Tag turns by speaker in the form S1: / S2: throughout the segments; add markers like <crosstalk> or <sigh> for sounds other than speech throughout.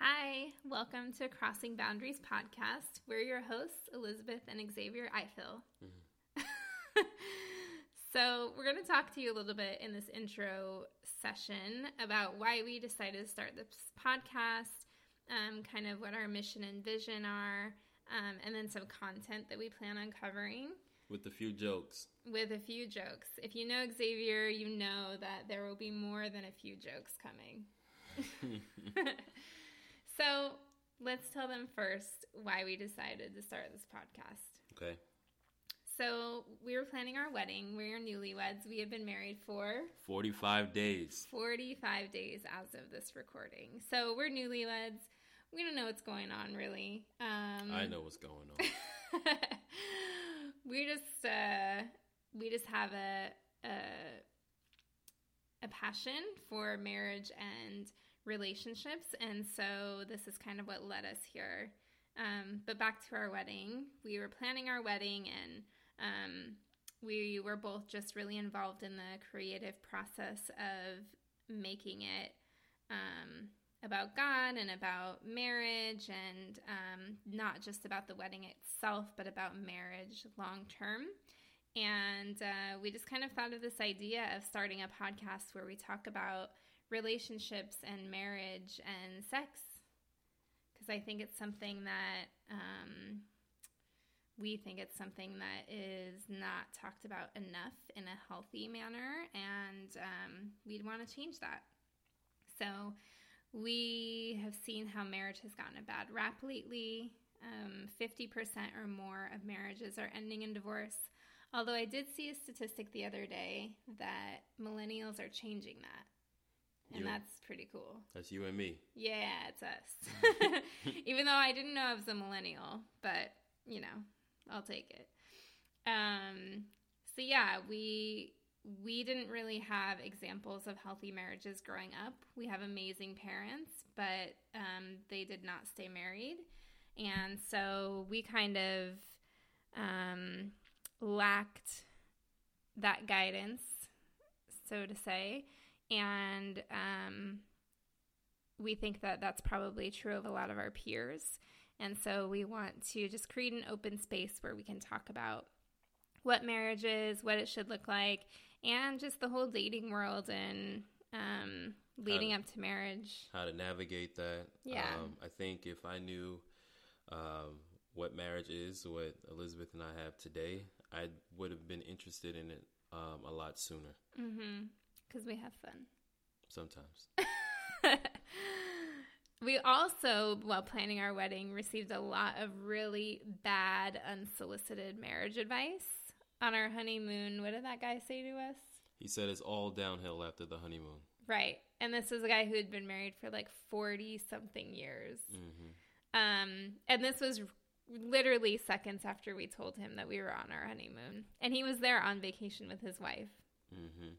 S1: Hi, welcome to Crossing Boundaries podcast. We're your hosts, Elizabeth and Xavier Eiffel. Mm-hmm. <laughs> so, we're going to talk to you a little bit in this intro session about why we decided to start this podcast, um, kind of what our mission and vision are, um, and then some content that we plan on covering.
S2: With a few jokes.
S1: With a few jokes. If you know Xavier, you know that there will be more than a few jokes coming. <laughs> <laughs> So let's tell them first why we decided to start this podcast.
S2: Okay.
S1: So we were planning our wedding. We are newlyweds. We have been married for
S2: 45 days.
S1: 45 days as of this recording. So we're newlyweds. We don't know what's going on really.
S2: Um, I know what's going on. <laughs>
S1: we just uh, we just have a, a a passion for marriage and relationships. And so this is kind of what led us here. Um, but back to our wedding, we were planning our wedding and um, we were both just really involved in the creative process of making it um, about God and about marriage and um, not just about the wedding itself, but about marriage long term. And uh, we just kind of thought of this idea of starting a podcast where we talk about relationships and marriage and sex because I think it's something that um, we think it's something that is not talked about enough in a healthy manner, and um, we'd want to change that. So, we have seen how marriage has gotten a bad rap lately. Um, 50% or more of marriages are ending in divorce. Although I did see a statistic the other day that millennials are changing that and you. that's pretty cool.
S2: That's you and me.
S1: Yeah, it's us. <laughs> <laughs> Even though I didn't know I was a millennial, but you know, I'll take it. Um, so yeah, we we didn't really have examples of healthy marriages growing up. We have amazing parents, but um, they did not stay married, and so we kind of um, lacked that guidance, so to say and um, we think that that's probably true of a lot of our peers. And so we want to just create an open space where we can talk about what marriage is, what it should look like, and just the whole dating world and um, leading to, up to marriage.
S2: How to navigate that.
S1: Yeah.
S2: Um, I think if I knew um, what marriage is, what Elizabeth and I have today, I would have been interested in it um, a lot sooner.
S1: Mm-hmm. Because we have fun.
S2: Sometimes. <laughs>
S1: we also, while planning our wedding, received a lot of really bad, unsolicited marriage advice on our honeymoon. What did that guy say to us?
S2: He said it's all downhill after the honeymoon.
S1: Right. And this was a guy who had been married for like 40 something years. Mm-hmm. Um, and this was literally seconds after we told him that we were on our honeymoon. And he was there on vacation with his wife. Mm-hmm.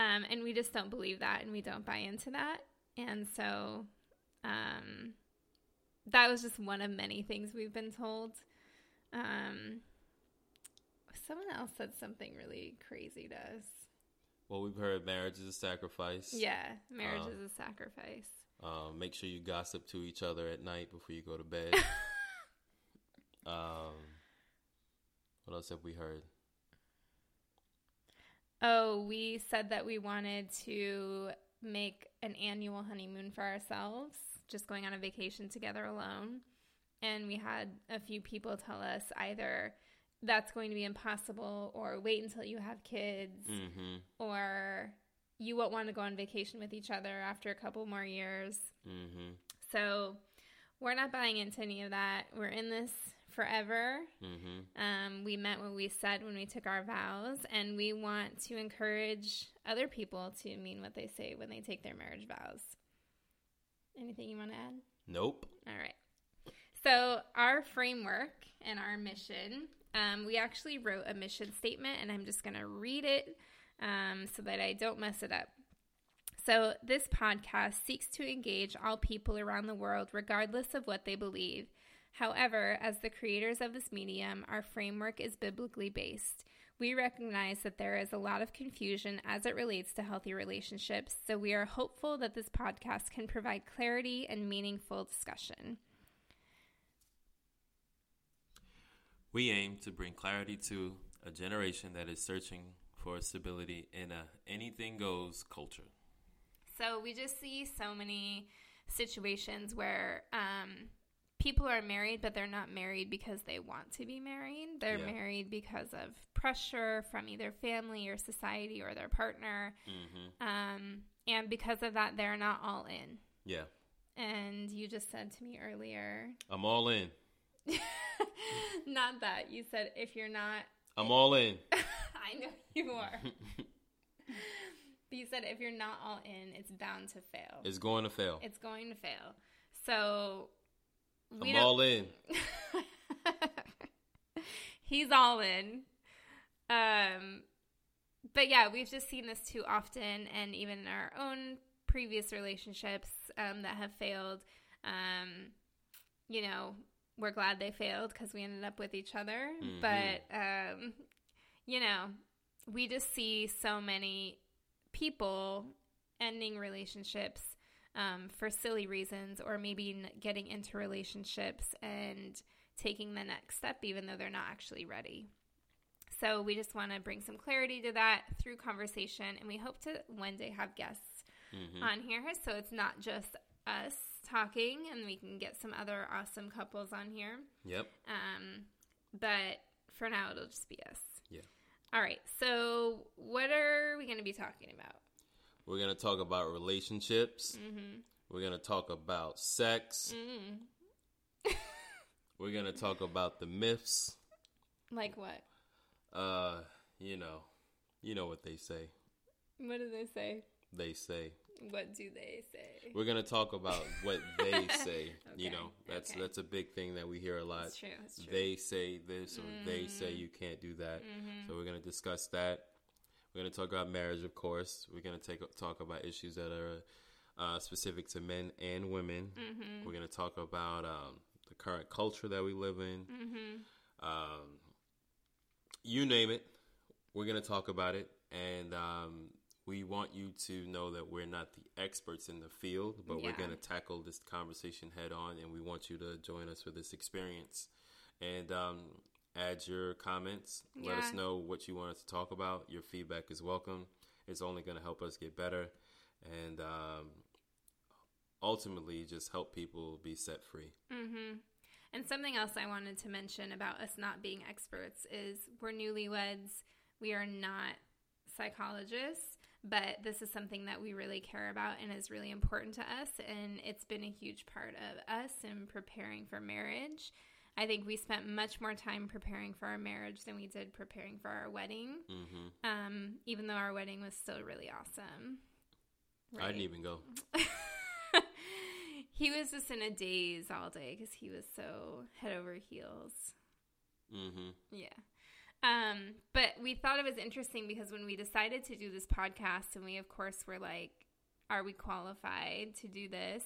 S1: Um, and we just don't believe that and we don't buy into that. And so um, that was just one of many things we've been told. Um, someone else said something really crazy to us.
S2: Well, we've heard marriage is a sacrifice.
S1: Yeah, marriage um, is a sacrifice.
S2: Um, make sure you gossip to each other at night before you go to bed. <laughs> um, what else have we heard?
S1: Oh, we said that we wanted to make an annual honeymoon for ourselves, just going on a vacation together alone. And we had a few people tell us either that's going to be impossible or wait until you have kids mm-hmm. or you won't want to go on vacation with each other after a couple more years. Mm-hmm. So we're not buying into any of that. We're in this forever. Mm-hmm. Um, we meant what we said when we took our vows, and we want to encourage other people to mean what they say when they take their marriage vows. Anything you want to add?
S2: Nope.
S1: All right. So, our framework and our mission, um, we actually wrote a mission statement, and I'm just going to read it um, so that I don't mess it up. So, this podcast seeks to engage all people around the world, regardless of what they believe However, as the creators of this medium, our framework is biblically based. We recognize that there is a lot of confusion as it relates to healthy relationships, so we are hopeful that this podcast can provide clarity and meaningful discussion.
S2: We aim to bring clarity to a generation that is searching for stability in a anything goes culture.
S1: So we just see so many situations where um, people are married, but they're not married because they want to be married. They're
S2: Yeah.
S1: married because of pressure from either family or society or their partner.
S2: Mm-hmm.
S1: Um, and because of that, they're not all in.
S2: Yeah,
S1: And you just said to me earlier, <laughs>
S2: I'm all in.
S1: not that. You said if you're not,
S2: I'm all in. <laughs>
S1: I know you are. <laughs> but you said if you're not all in, it's bound to fail.
S2: It's going to fail.
S1: It's going to fail. So
S2: I'm all in. <laughs>
S1: He's all in. Um, but yeah, we've just seen this too often, and even in our own previous relationships um, that have failed. Um, you know, we're glad they failed because we ended up with each other.
S2: Mhm.
S1: But um, you know, we just see so many people ending relationships um, for silly reasons, or maybe getting into relationships and taking the next step, even though they're not actually ready. So, we just want to bring some clarity to that through conversation, and we hope to one day have guests
S2: Mhm.
S1: on here. So, it's not just us talking, and we can get some other awesome couples on here.
S2: Yep.
S1: Um, but for now, it'll just be us.
S2: Yeah.
S1: All right. So, what are we going to be talking about?
S2: We're gonna talk about relationships.
S1: Mm-hmm.
S2: We're gonna talk about sex.
S1: Mm.
S2: We're gonna talk about the myths.
S1: Like what?
S2: Uh, you know, you know what they say.
S1: What do they say?
S2: They say
S1: What do they say?
S2: we're gonna talk about what they <laughs> say. You know, that's
S1: okay.
S2: that's a big thing that we hear a lot.
S1: That's true. True.
S2: They say this or they say
S1: Mhm.
S2: you can't do that.
S1: Mhm.
S2: So we're gonna discuss that. We're gonna talk about marriage, of course. We're gonna take talk about issues that are uh, specific to men and women.
S1: Mhm.
S2: We're gonna talk about um, the current culture that we live in.
S1: Mhm.
S2: Um, you name it, we're gonna talk about it, and um, we want you to know that we're not the experts in the field, but we're gonna tackle this conversation head on, and we want you to join us for this experience. And um, add your comments. Let us know what you want us to talk about. Your feedback is welcome. It's only going to help us get better, and um, ultimately just help people be set free.
S1: Mm-hmm. And something else I wanted to mention about us not being experts is we're newlyweds. We are not psychologists, but this is something that we really care about and is really important to us. And it's been a huge part of us in preparing for marriage. I think we spent much more time preparing for our marriage than we did preparing for our wedding,
S2: hmm
S1: um, even though our wedding was still really awesome.
S2: I didn't even go. <laughs>
S1: he was just in a daze all day because he was so head over heels.
S2: hmm
S1: Yeah. Um, but we thought it was interesting because when we decided to do this podcast, and we, of course, were like, are we qualified to do this?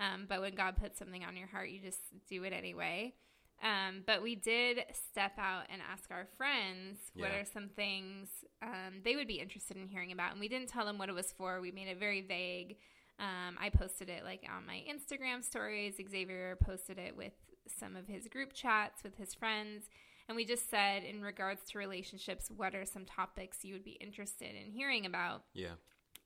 S1: Um, but when God puts something on your heart, you just do it anyway. Um, but we did step out and ask our friends what
S2: Yeah.
S1: are some things um, they would be interested in hearing about. And we didn't tell them what it was for. We made it very vague. Um, I posted it like on my Instagram stories. Xavier posted it with some of his group chats with his friends. And we just said, in regards to relationships, what are some topics you would be interested in hearing about?
S2: Yeah.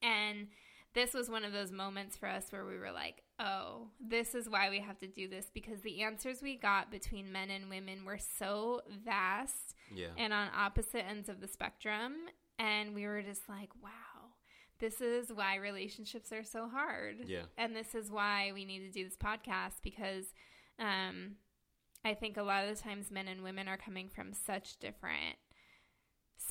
S1: And this was one of those moments for us where we were like, oh, this is why we have to do this because the answers we got between men and women were so vast
S2: Yeah.
S1: and on opposite ends of the spectrum. And we were just like, wow, this is why relationships are so hard.
S2: Yeah.
S1: And this is why we need to do this podcast because um, I think a lot of the times men and women are coming from such different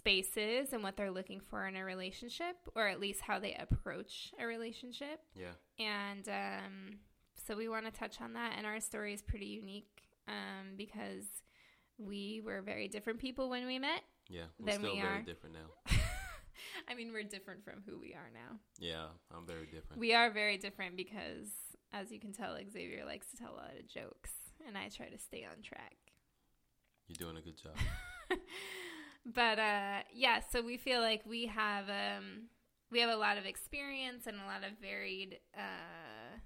S1: spaces and what they're looking for in a relationship, or at least how they approach a relationship.
S2: Yeah.
S1: And um, so we want to touch on that. And our story is pretty unique um, because we were very different people when we met.
S2: Yeah. We're still
S1: we
S2: very
S1: are.
S2: different now. <laughs>
S1: I mean, we're different from who we are now.
S2: Yeah. I'm very different.
S1: We are very different because, as you can tell, Xavier likes to tell a lot of jokes, and I try to stay on track.
S2: You're doing a good job. <laughs>
S1: but uh, yeah, so we feel like we have um, we have a lot of experience and a lot of varied uh,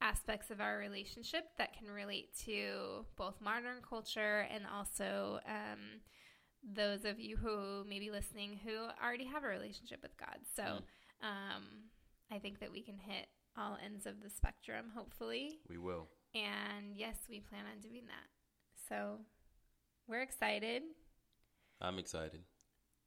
S1: aspects of our relationship that can relate to both modern culture and also um, those of you who may be listening who already have a relationship with God. So
S2: Mm.
S1: um, I think that we can hit all ends of the spectrum, hopefully.
S2: We will.
S1: And yes, we plan on doing that. So we're excited.
S2: I'm excited.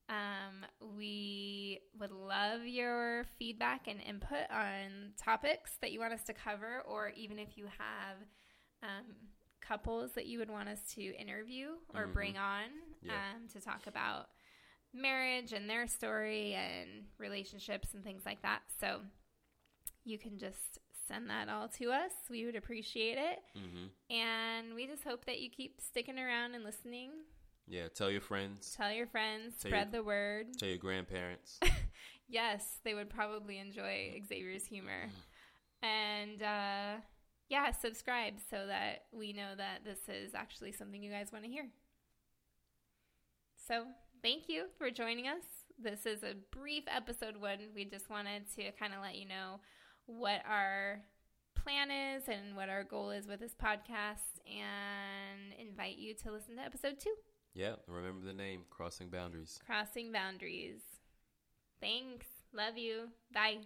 S1: Um, we would love your feedback and input on topics that you want us to cover, or even if you have um, couples that you would want us to interview or
S2: Mhm.
S1: bring on
S2: Yeah.
S1: um, to talk about marriage and their story and relationships and things like that. So you can just send that all to us. We would appreciate it.
S2: hmm
S1: And we just hope that you keep sticking around and listening.
S2: Yeah. Tell your friends.
S1: Tell your friends,
S2: Tell
S1: spread
S2: your-
S1: the word.
S2: Tell your grandparents. <laughs>
S1: Yes, they would probably enjoy Xavier's humor. And uh, yeah, subscribe so that we know that this is actually something you guys want to hear. So, thank you for joining us. This is a brief episode one. We just wanted to kind of let you know what our plan is and what our goal is with this podcast and invite you to listen to episode two
S2: yeah. Remember the name. Crossing boundaries.
S1: Crossing Boundaries. Thanks. Love you. Bye.